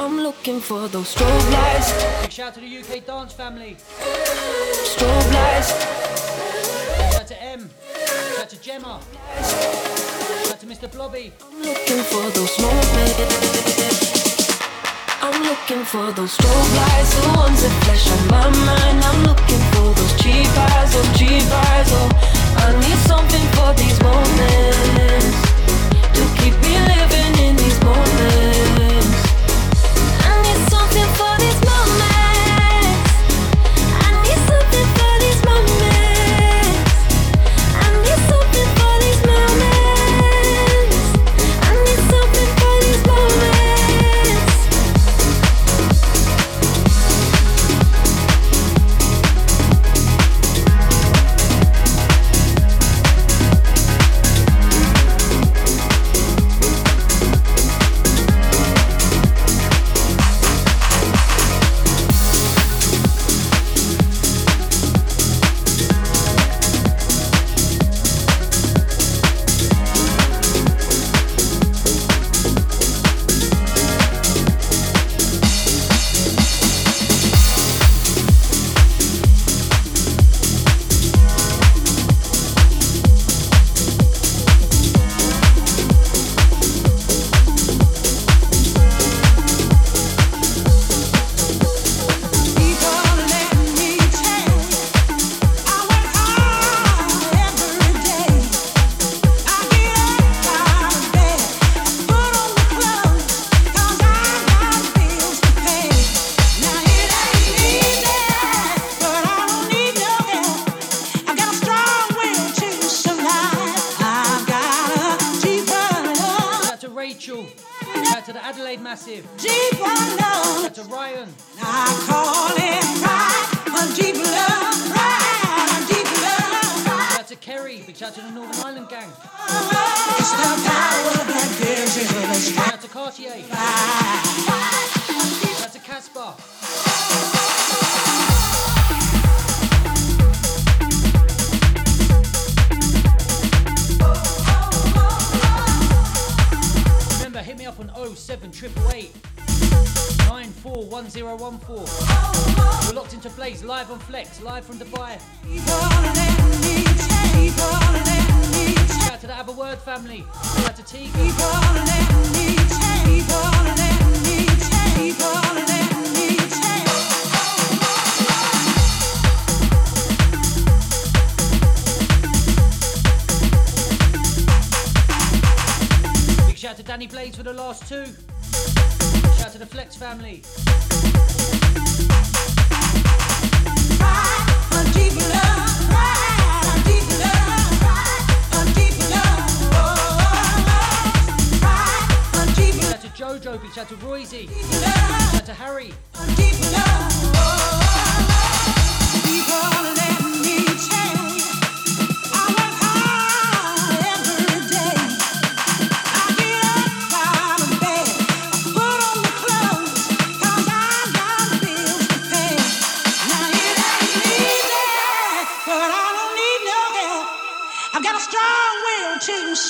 I'm looking for those strobe lights. Big shout out to the UK dance family. Strobe lights. Shout out to M. Shout out to Gemma. Shout out to Mr. Blobby. I'm looking for those moments. I'm looking for those strobe lights, the ones that flash on my mind. I'm looking for those cheap eyes, oh cheap eyes, oh. I need something for these moments to keep me living.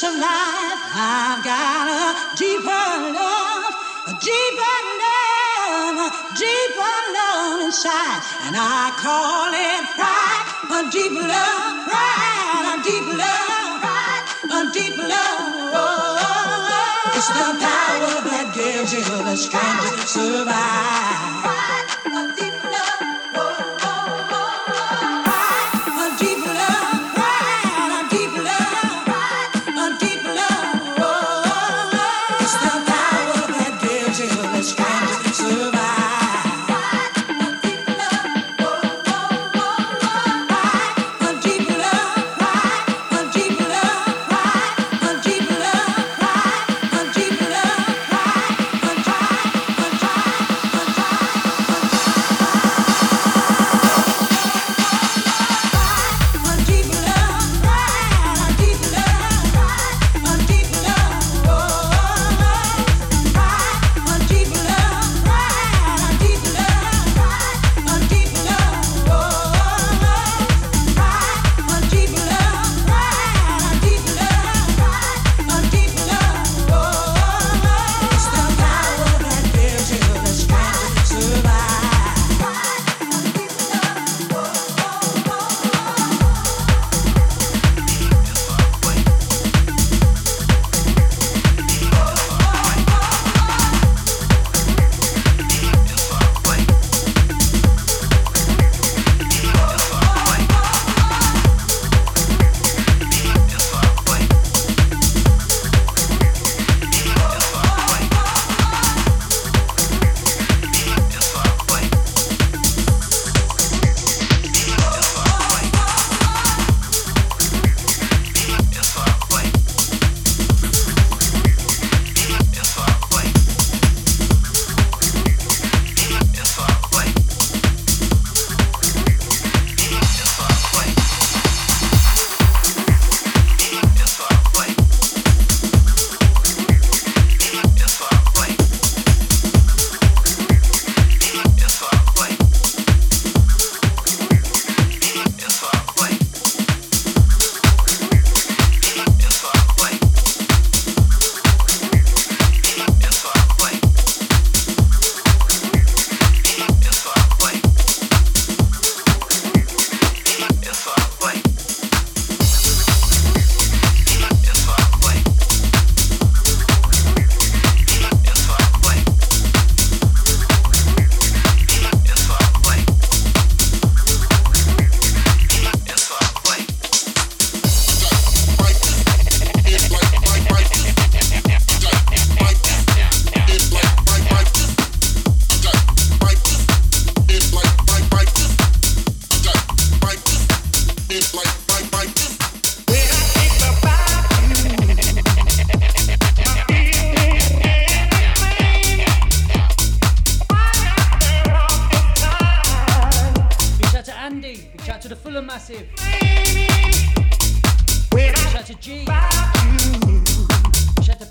Survive. I've got a deeper love, a deeper love, a deeper love inside, and I call it pride. A deep love, pride, a deep love, pride, a deep love. Oh, it's the power that gives you the strength to survive.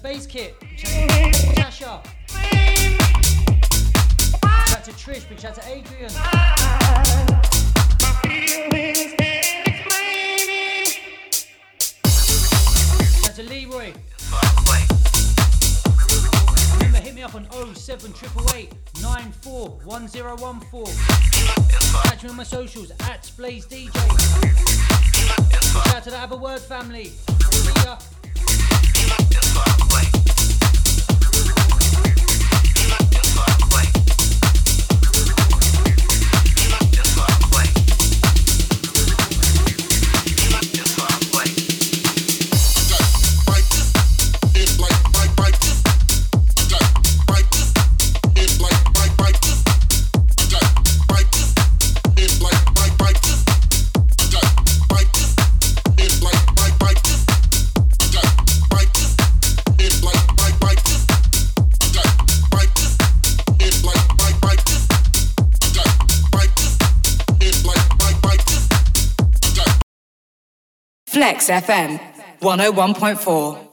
bass kit. Tasha. Shout to Trish. Big shout to Adrian. Shout to Leroy. Remember, hit me up on 07888 Catch me on my socials at Blaise DJ. Shout out to the Aberword family. See ya. FM 101.4.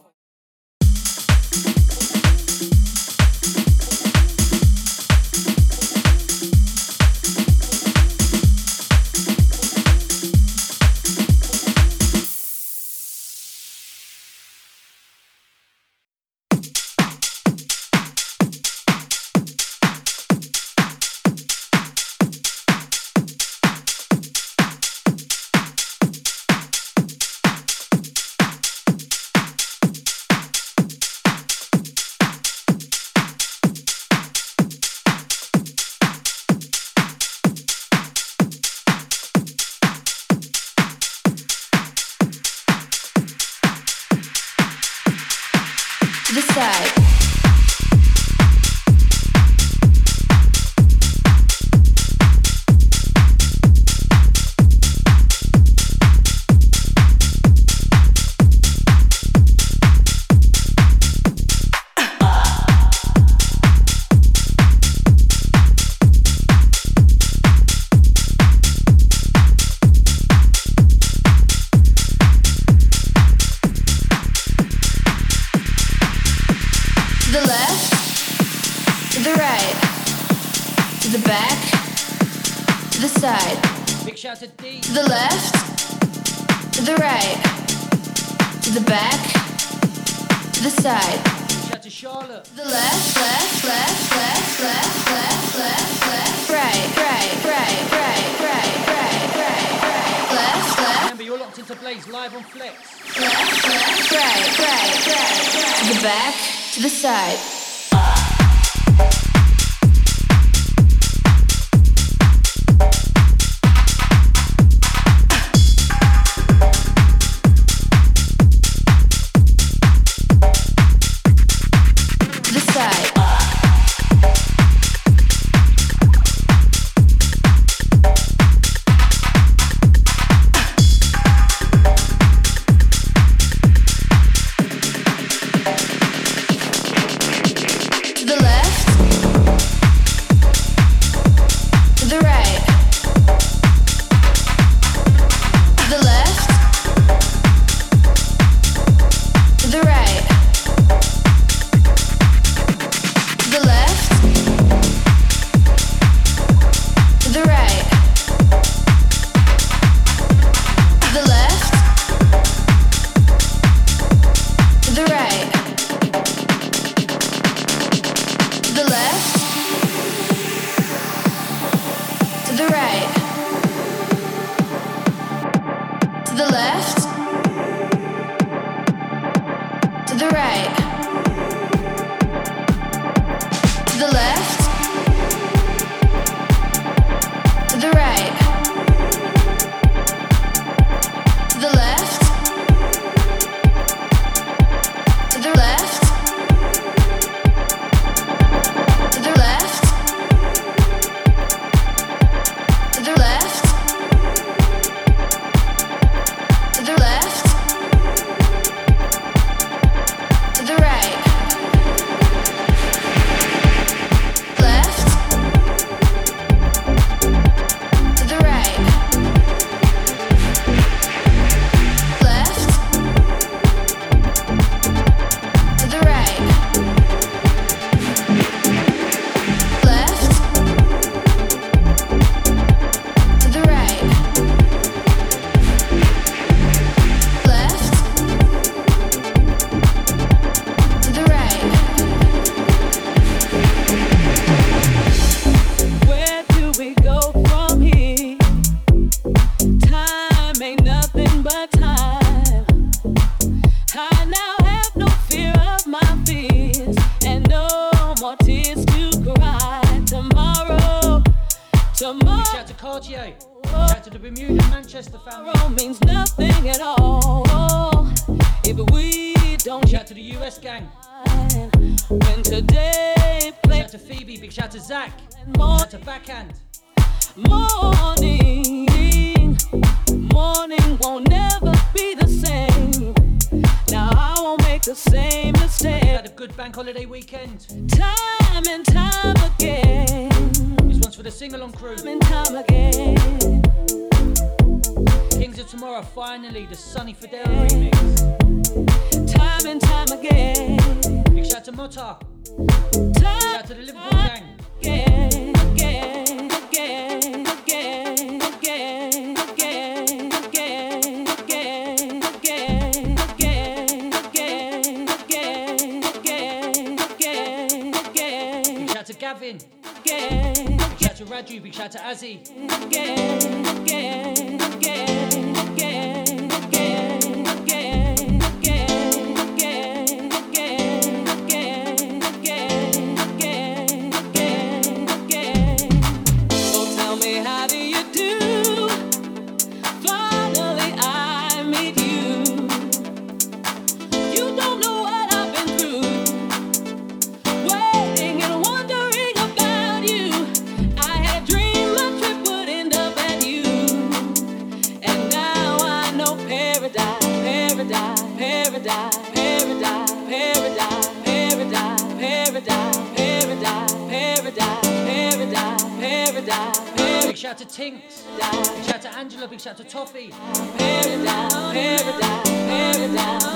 Big shout to Tinks, big shout to Angela, big shout to Toffee.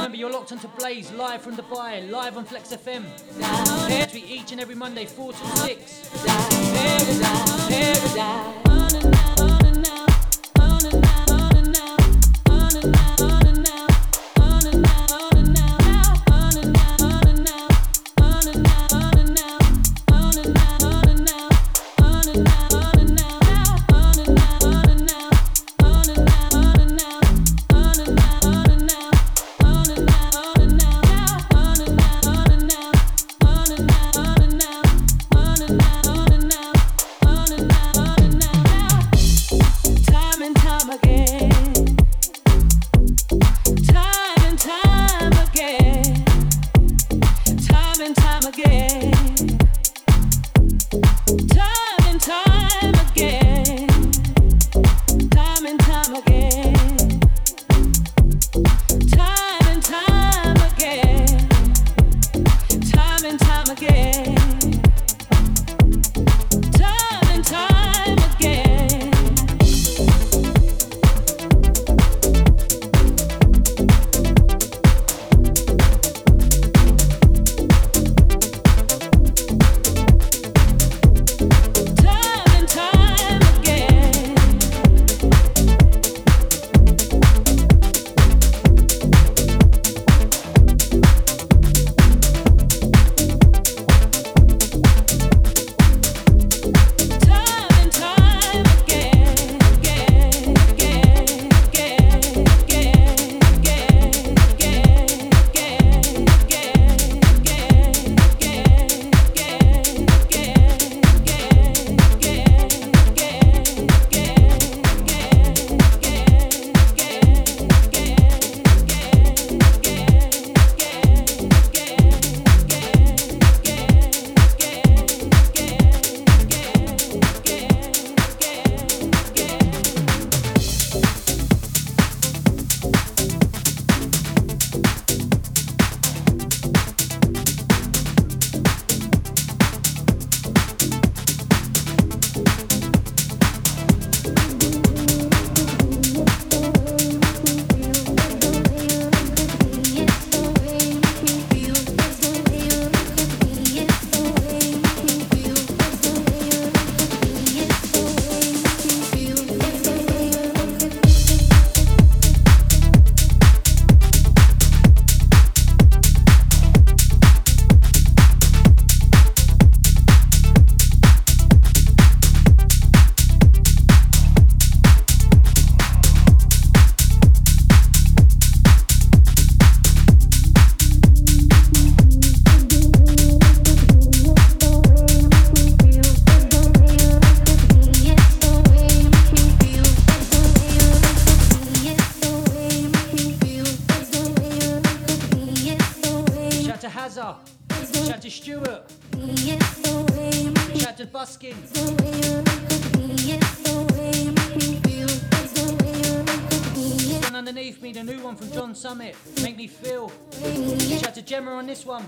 Remember, you're locked onto Blaise live from Dubai, live on Flex FM. Paradise. Each and every Monday, 4 to 6. Hazza. Shout to Stuart. Shout to Buskin. One underneath me, the new one from John Summit. Make me feel. Shout to Gemma on this one.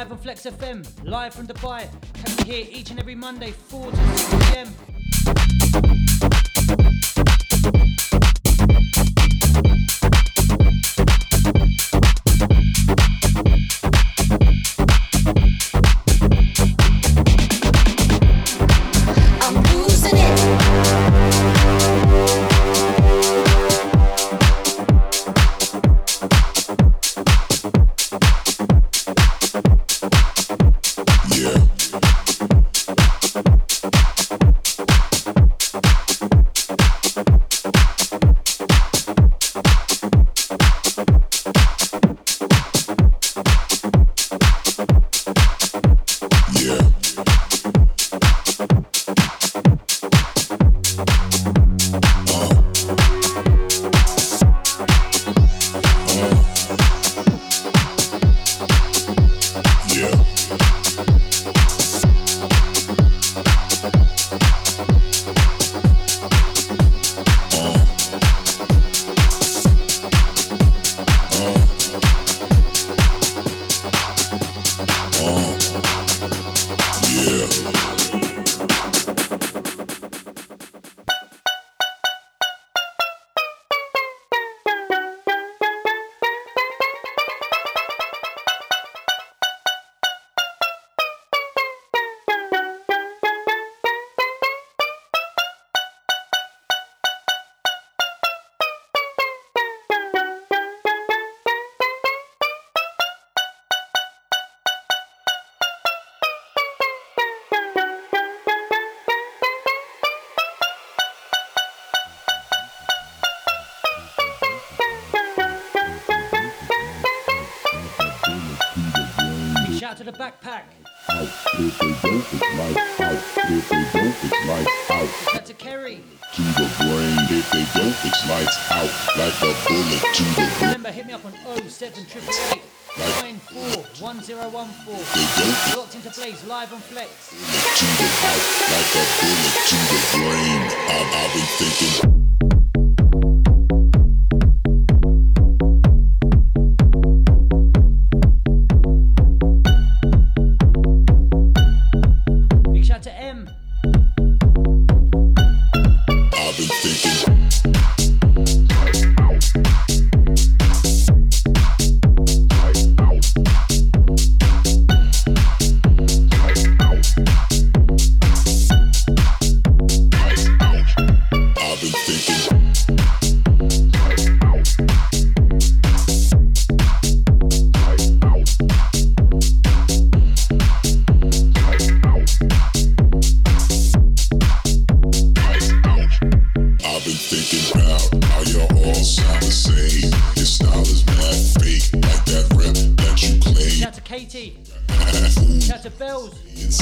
live on Flex FM, live from Dubai. Come here each and every Monday, 4 to 6 p.m. Blaise, live on Flex. To the, like a bullet to the brain. I've, I've been thinking.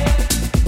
yeah.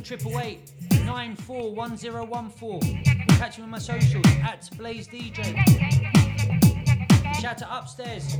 888 Catch me on my socials at Blaise DJ. Shout out upstairs.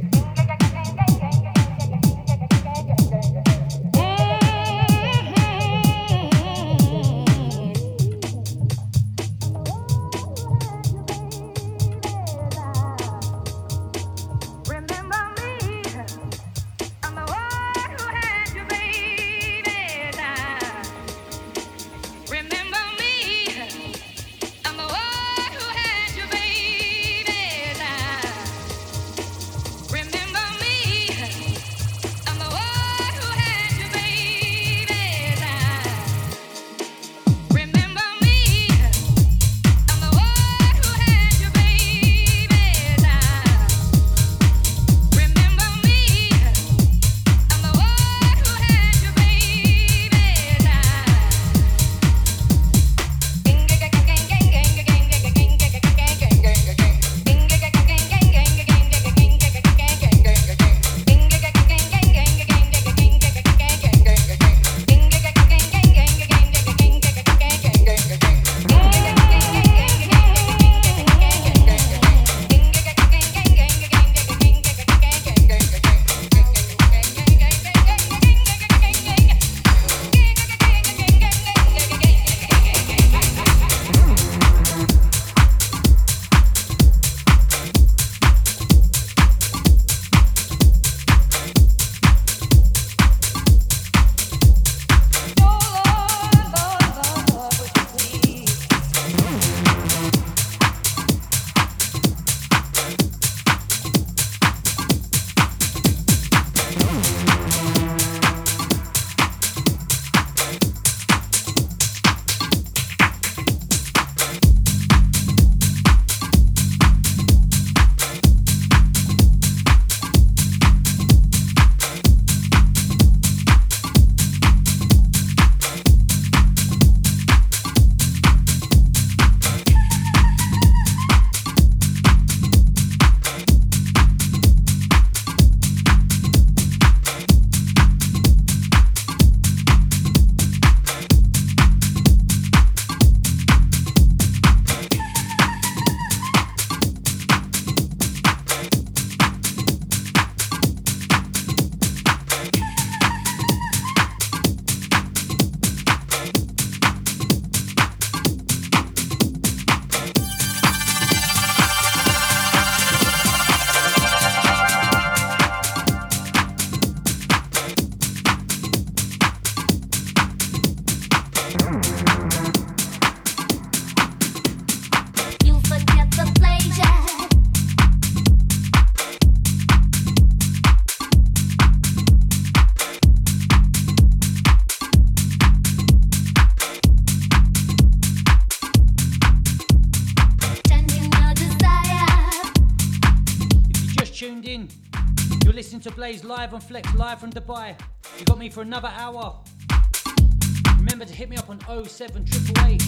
007 888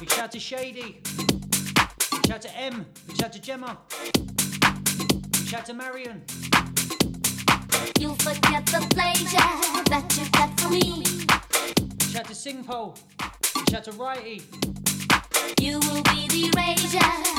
Big shout to Shady. Big shout to M. Big shout to Gemma. Big shout to Marion. You forget the pleasure that you got for me. Big shout to Singpo. Big shout to Righty. You will be the razor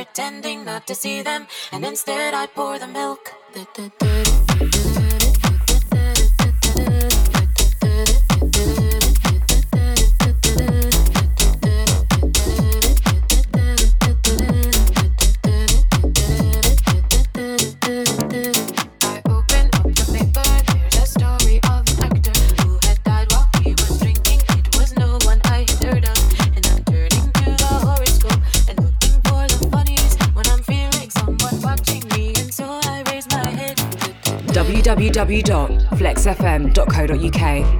pretending not to see them, and instead I pour the milk. www.flexfm.co.uk.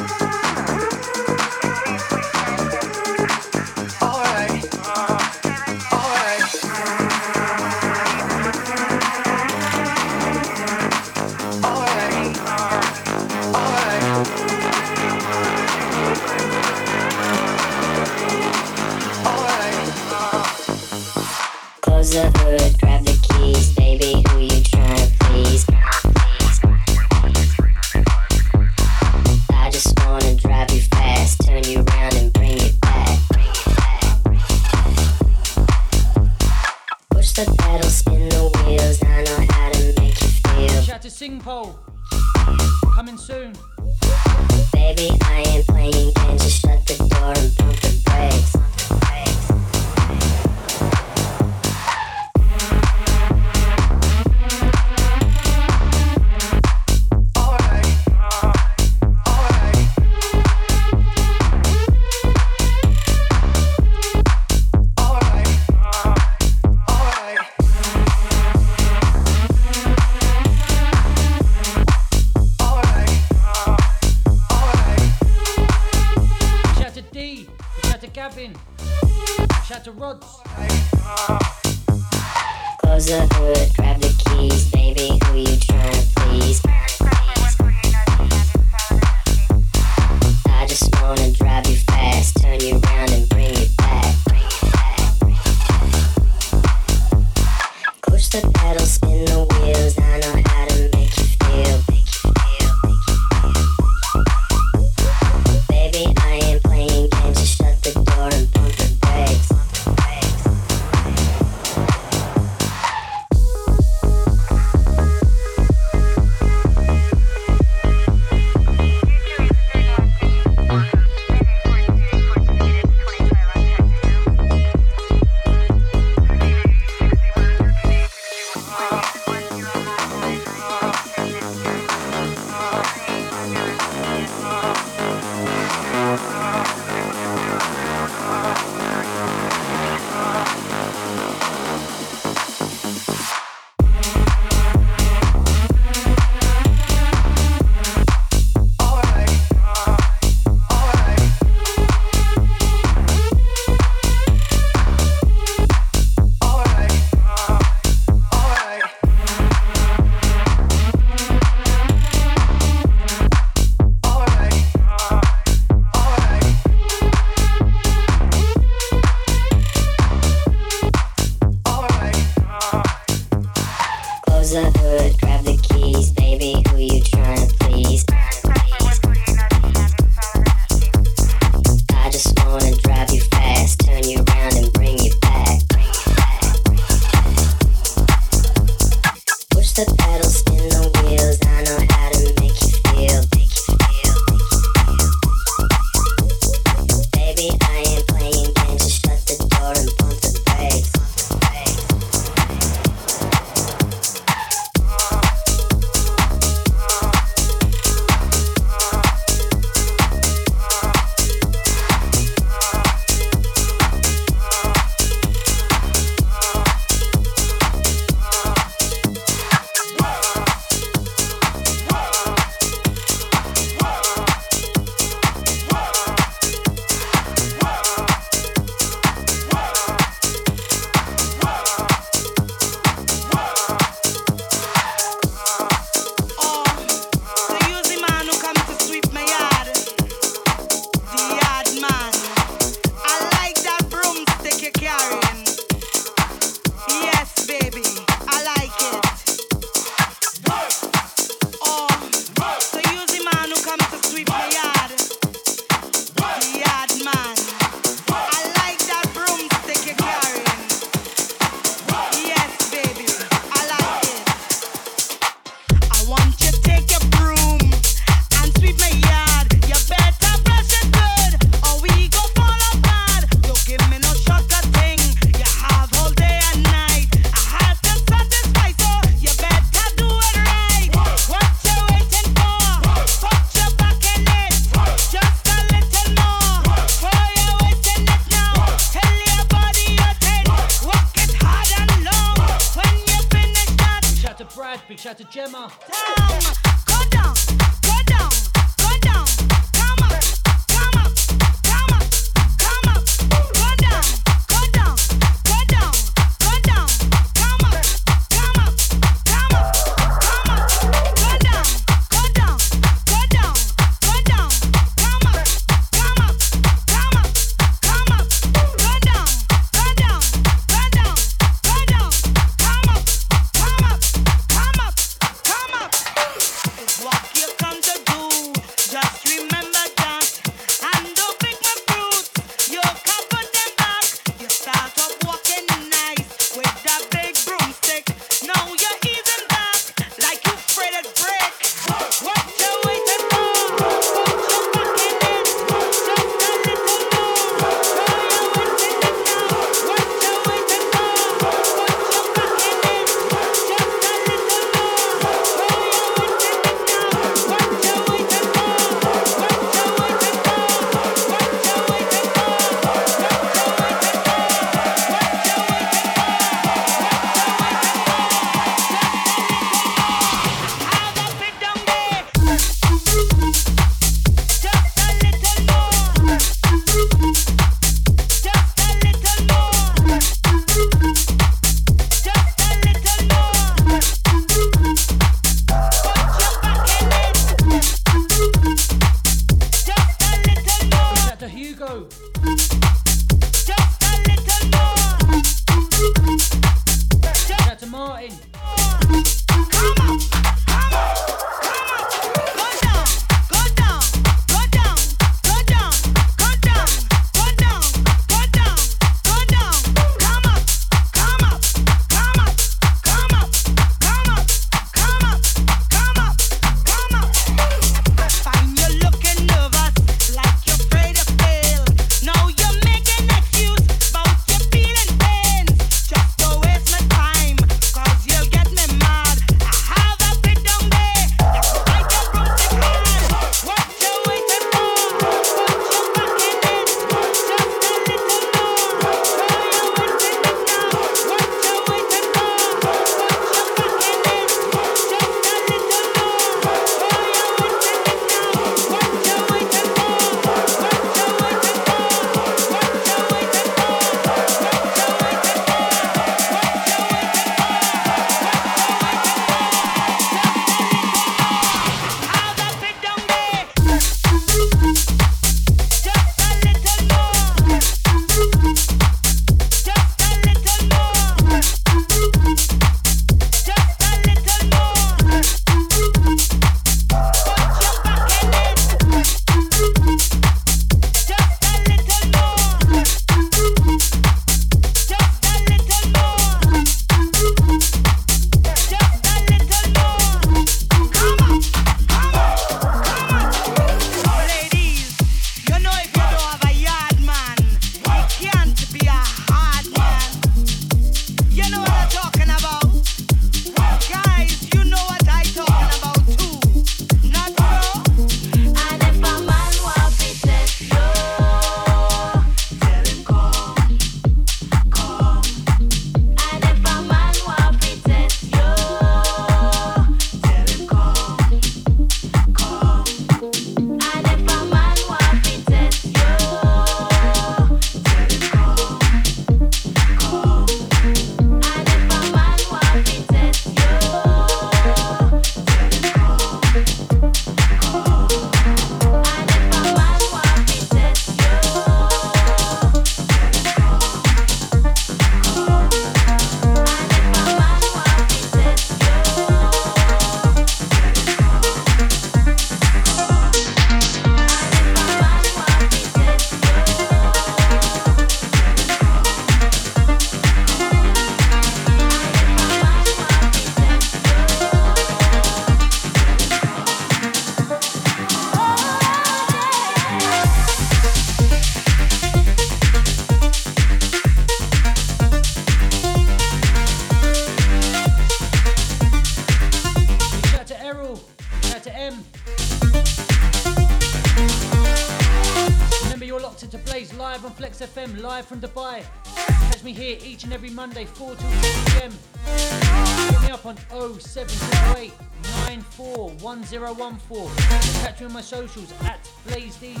my socials at Blaise DJ.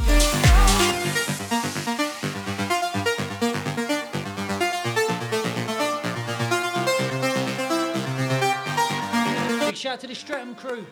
shout out to the Stratum crew.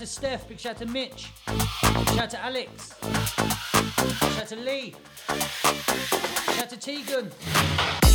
to Steph, big shout to Mitch, shout out to Alex, shout out to Lee, shout out to Tegan.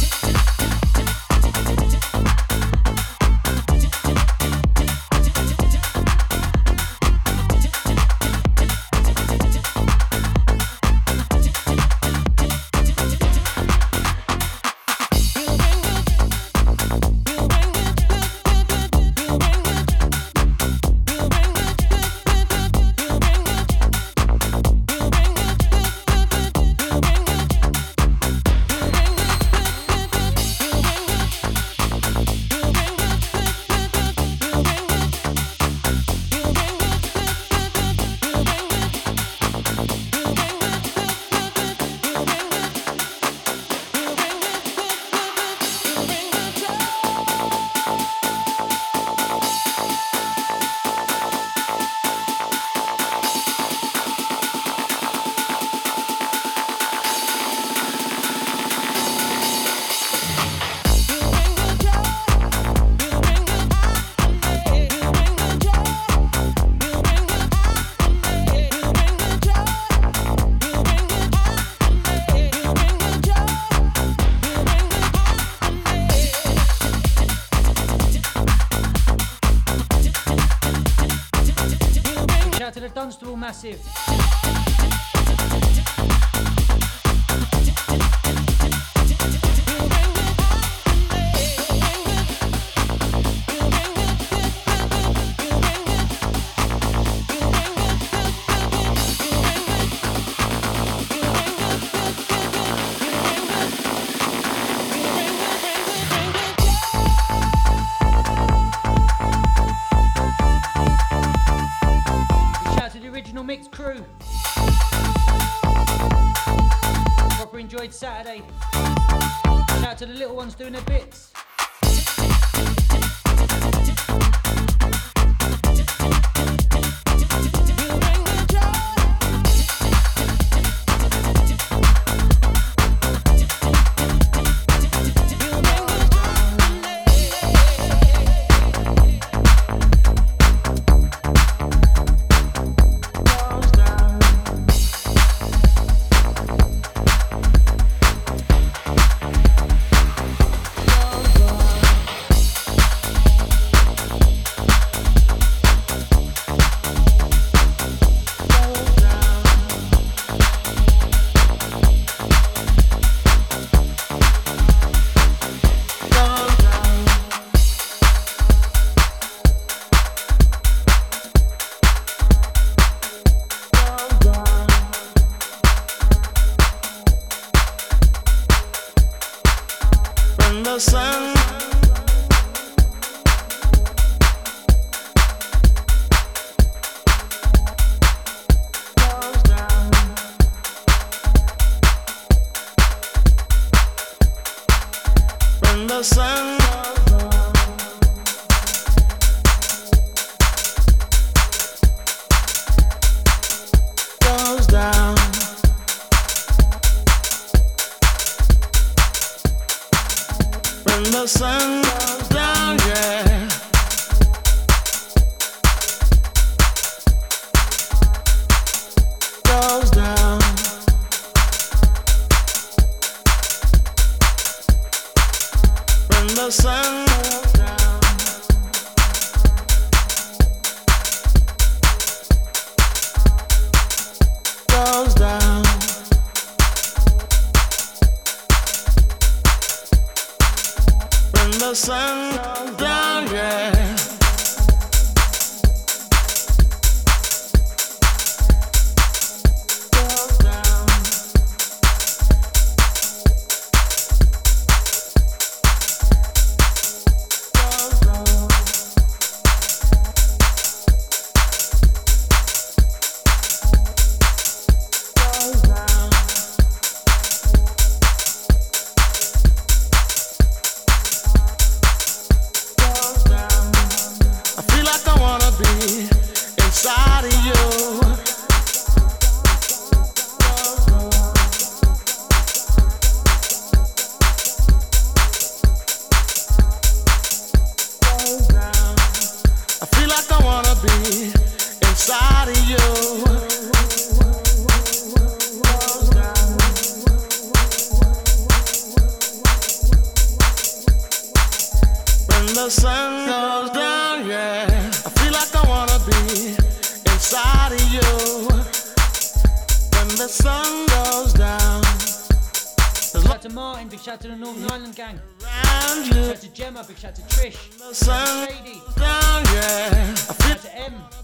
massive. one's doing a bit.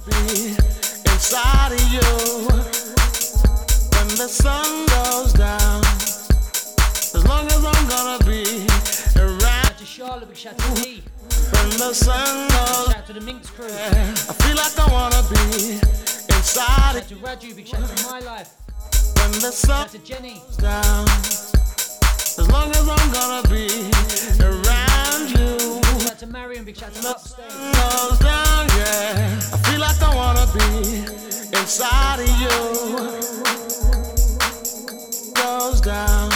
Be inside of you when the sun goes down. As long as I'm gonna be around Shout to Charlotte, big shout to Lee. when the sun goes Shout to the Minx crew. I feel like I wanna be inside Shout to Raju, big shout to My Life. when the sun Shout to Jenny. goes down. As long as I'm gonna be around you. To Marion, big shout to Upstate. goes down, yeah. I feel like I wanna be inside of you. Goes down.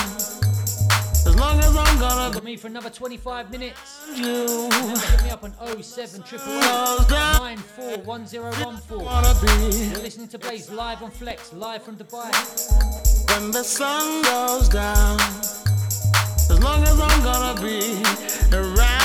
As long as I'm gonna Got me for another 25 minutes. you. Hit me up on 07 Goes down. 941014. Wanna be You're listening to Blaise live on Flex, live from Dubai. when the sun goes down. As long as I'm gonna be around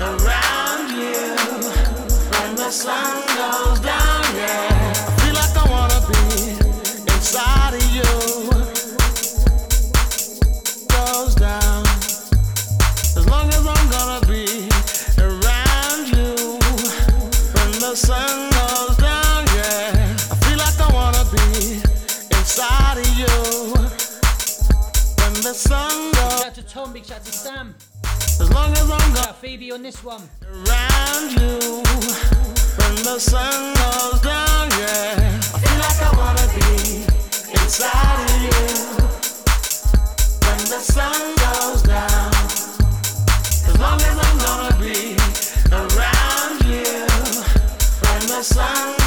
around you. When the sun goes down, yeah. I feel like I wanna be inside of you. Goes down. As long as I'm gonna be around you. When the sun goes down, yeah. I feel like I wanna be inside of you. When the sun goes Shout Tom, big shout to Sam. as long as out Phoebe on this one. around you. When the sun goes down, yeah. I feel like I wanna be inside of you. When the sun goes down, as long as I'm gonna be around you. When the sun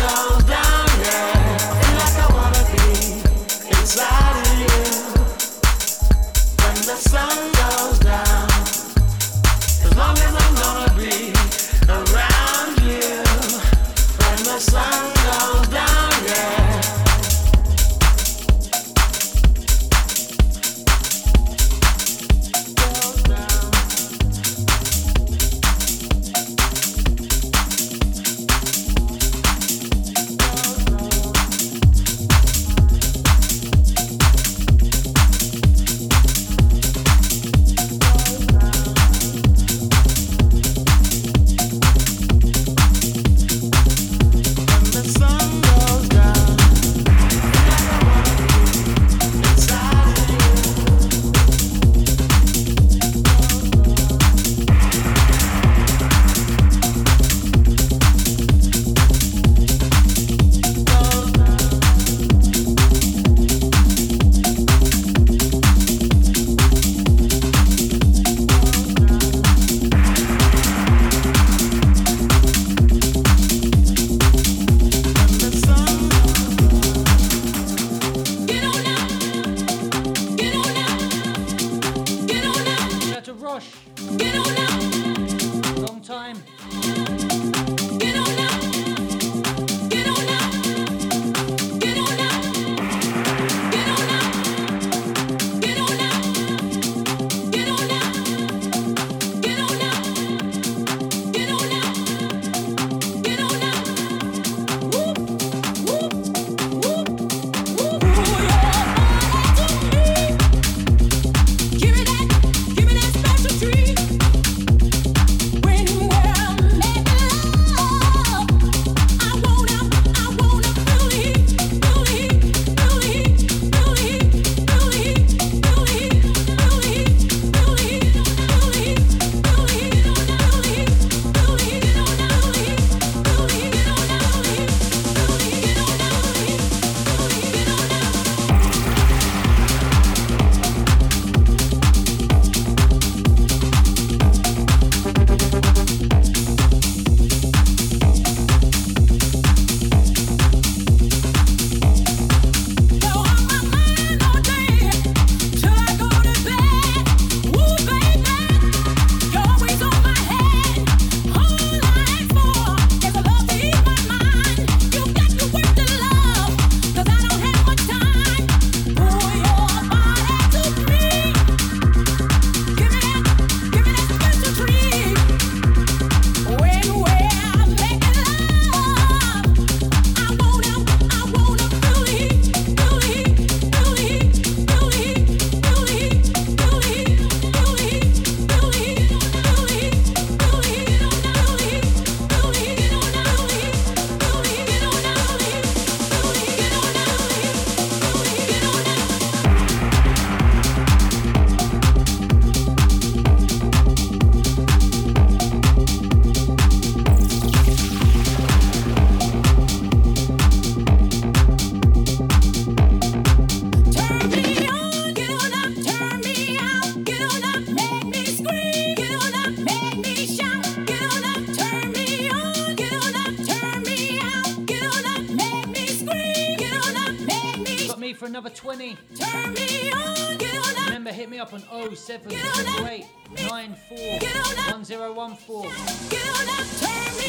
7 228 94 1014.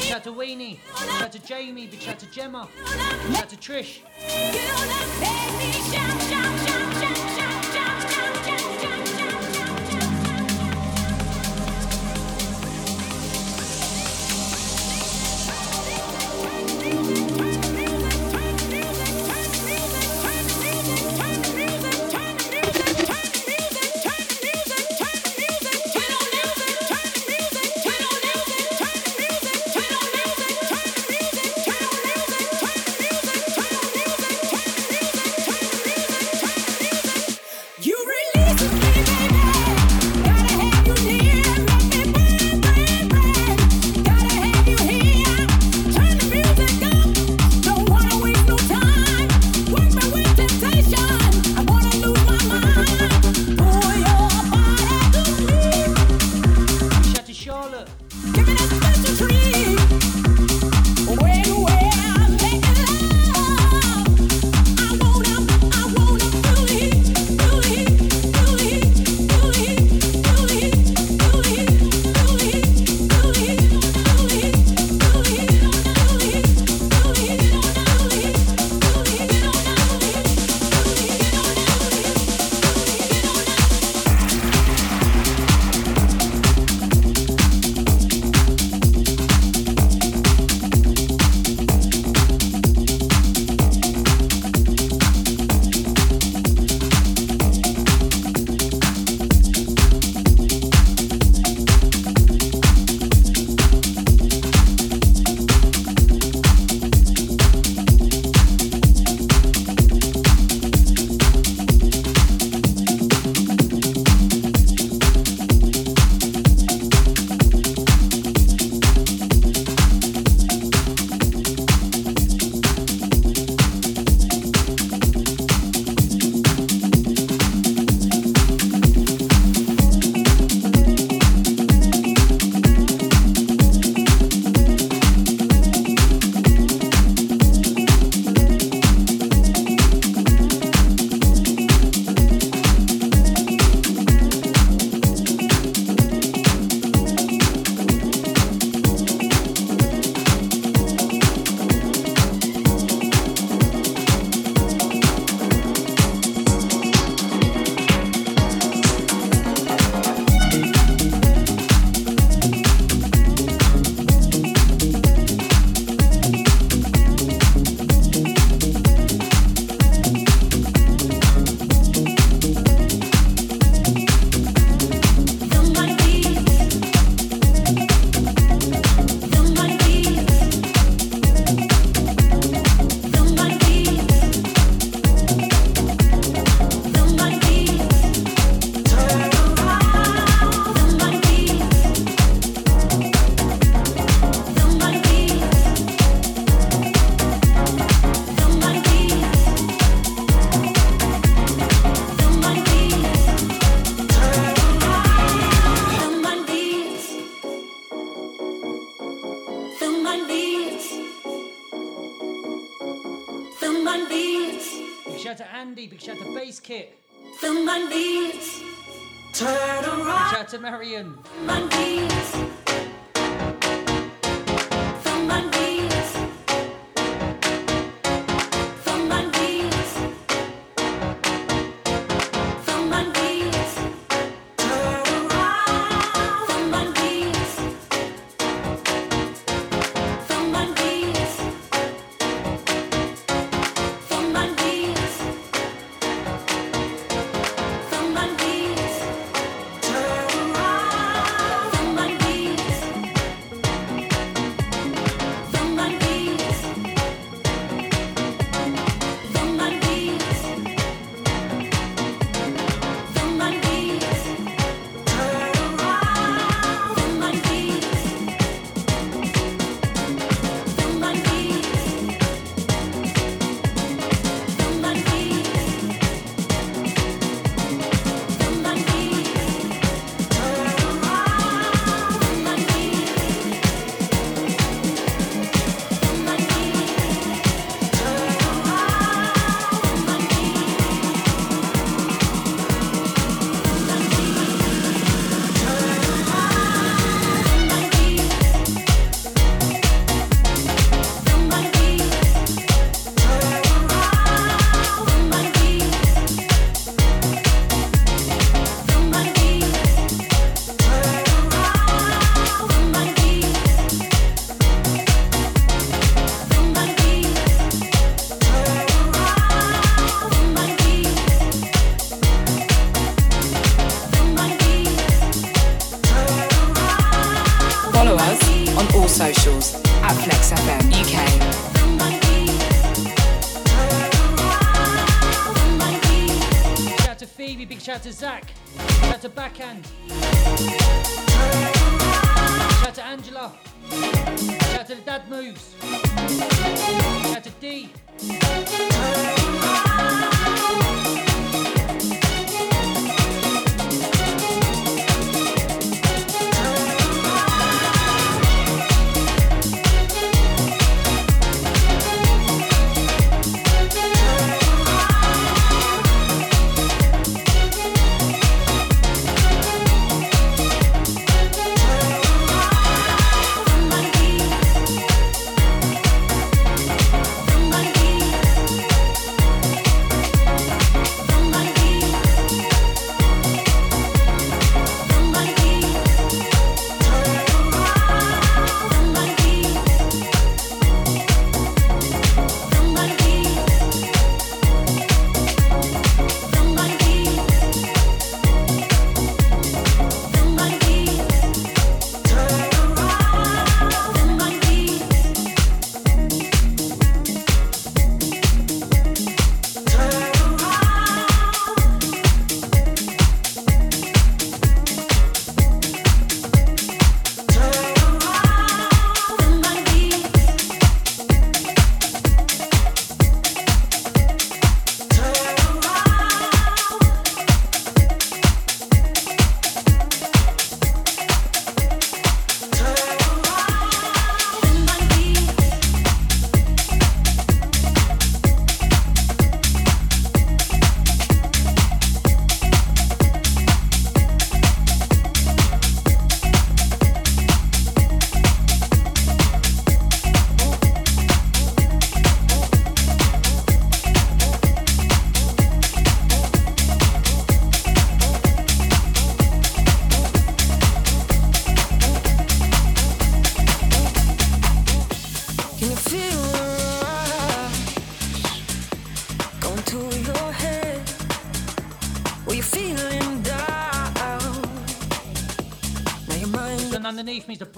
Shout to Weenie, shout to Jamie, big shout to Gemma, shout to Trish.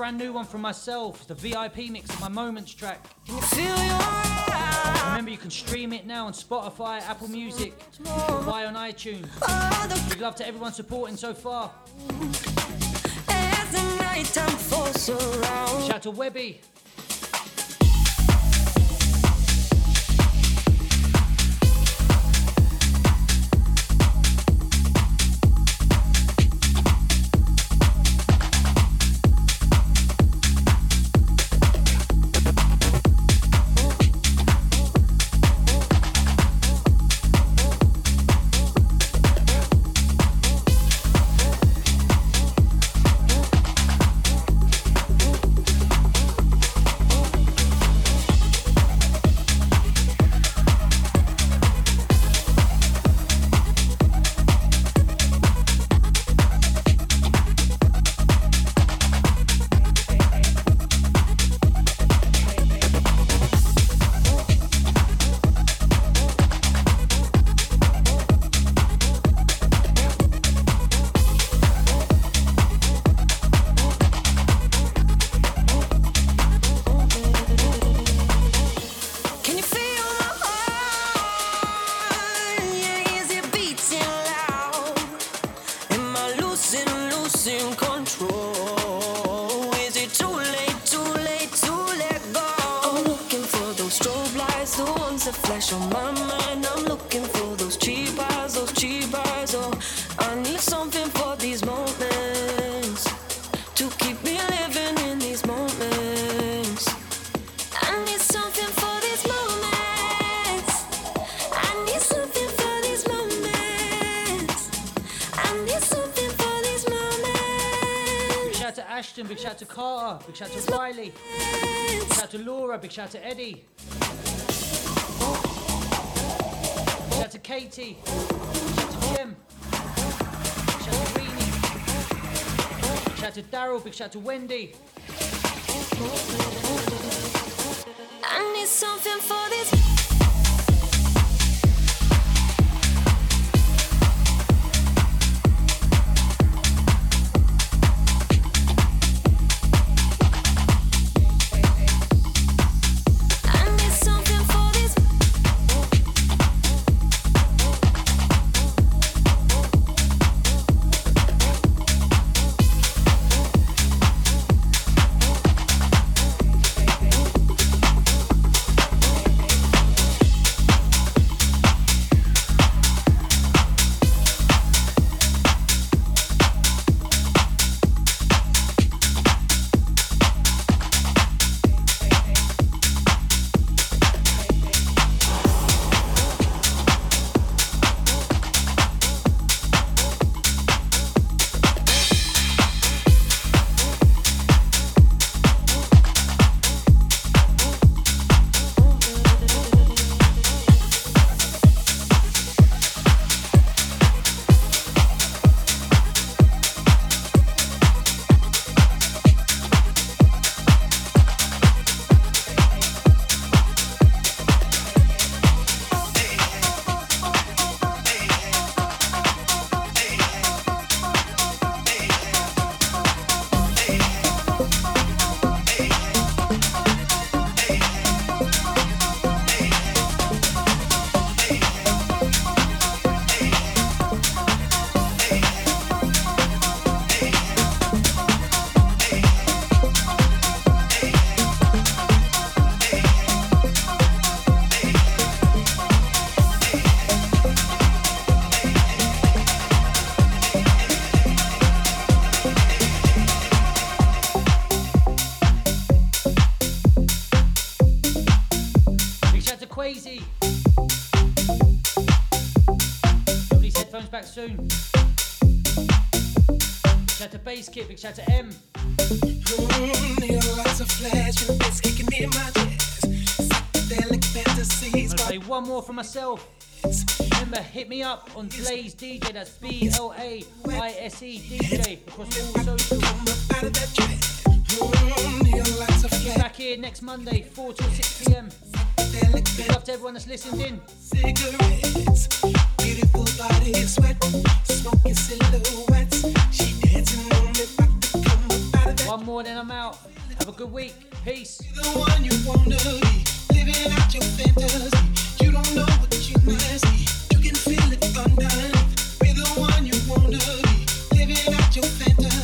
brand new one from myself, the VIP mix, of my moments track. Remember, you can stream it now on Spotify, Apple Music, buy on iTunes. Big love to everyone supporting so far. Shout out to Webby. big shout to Wendy. For myself. Remember, hit me up on Blaise DJ. That's B L A I S E DJ across all socials. Back here next Monday, 4 till 6 pm. Big love to everyone that's listened in. Cigarettes, beautiful body sweat, smoking silhouettes. She dancing on me, about to come up out of that. One more, then I'm out. Have a good week. Peace your fantasy.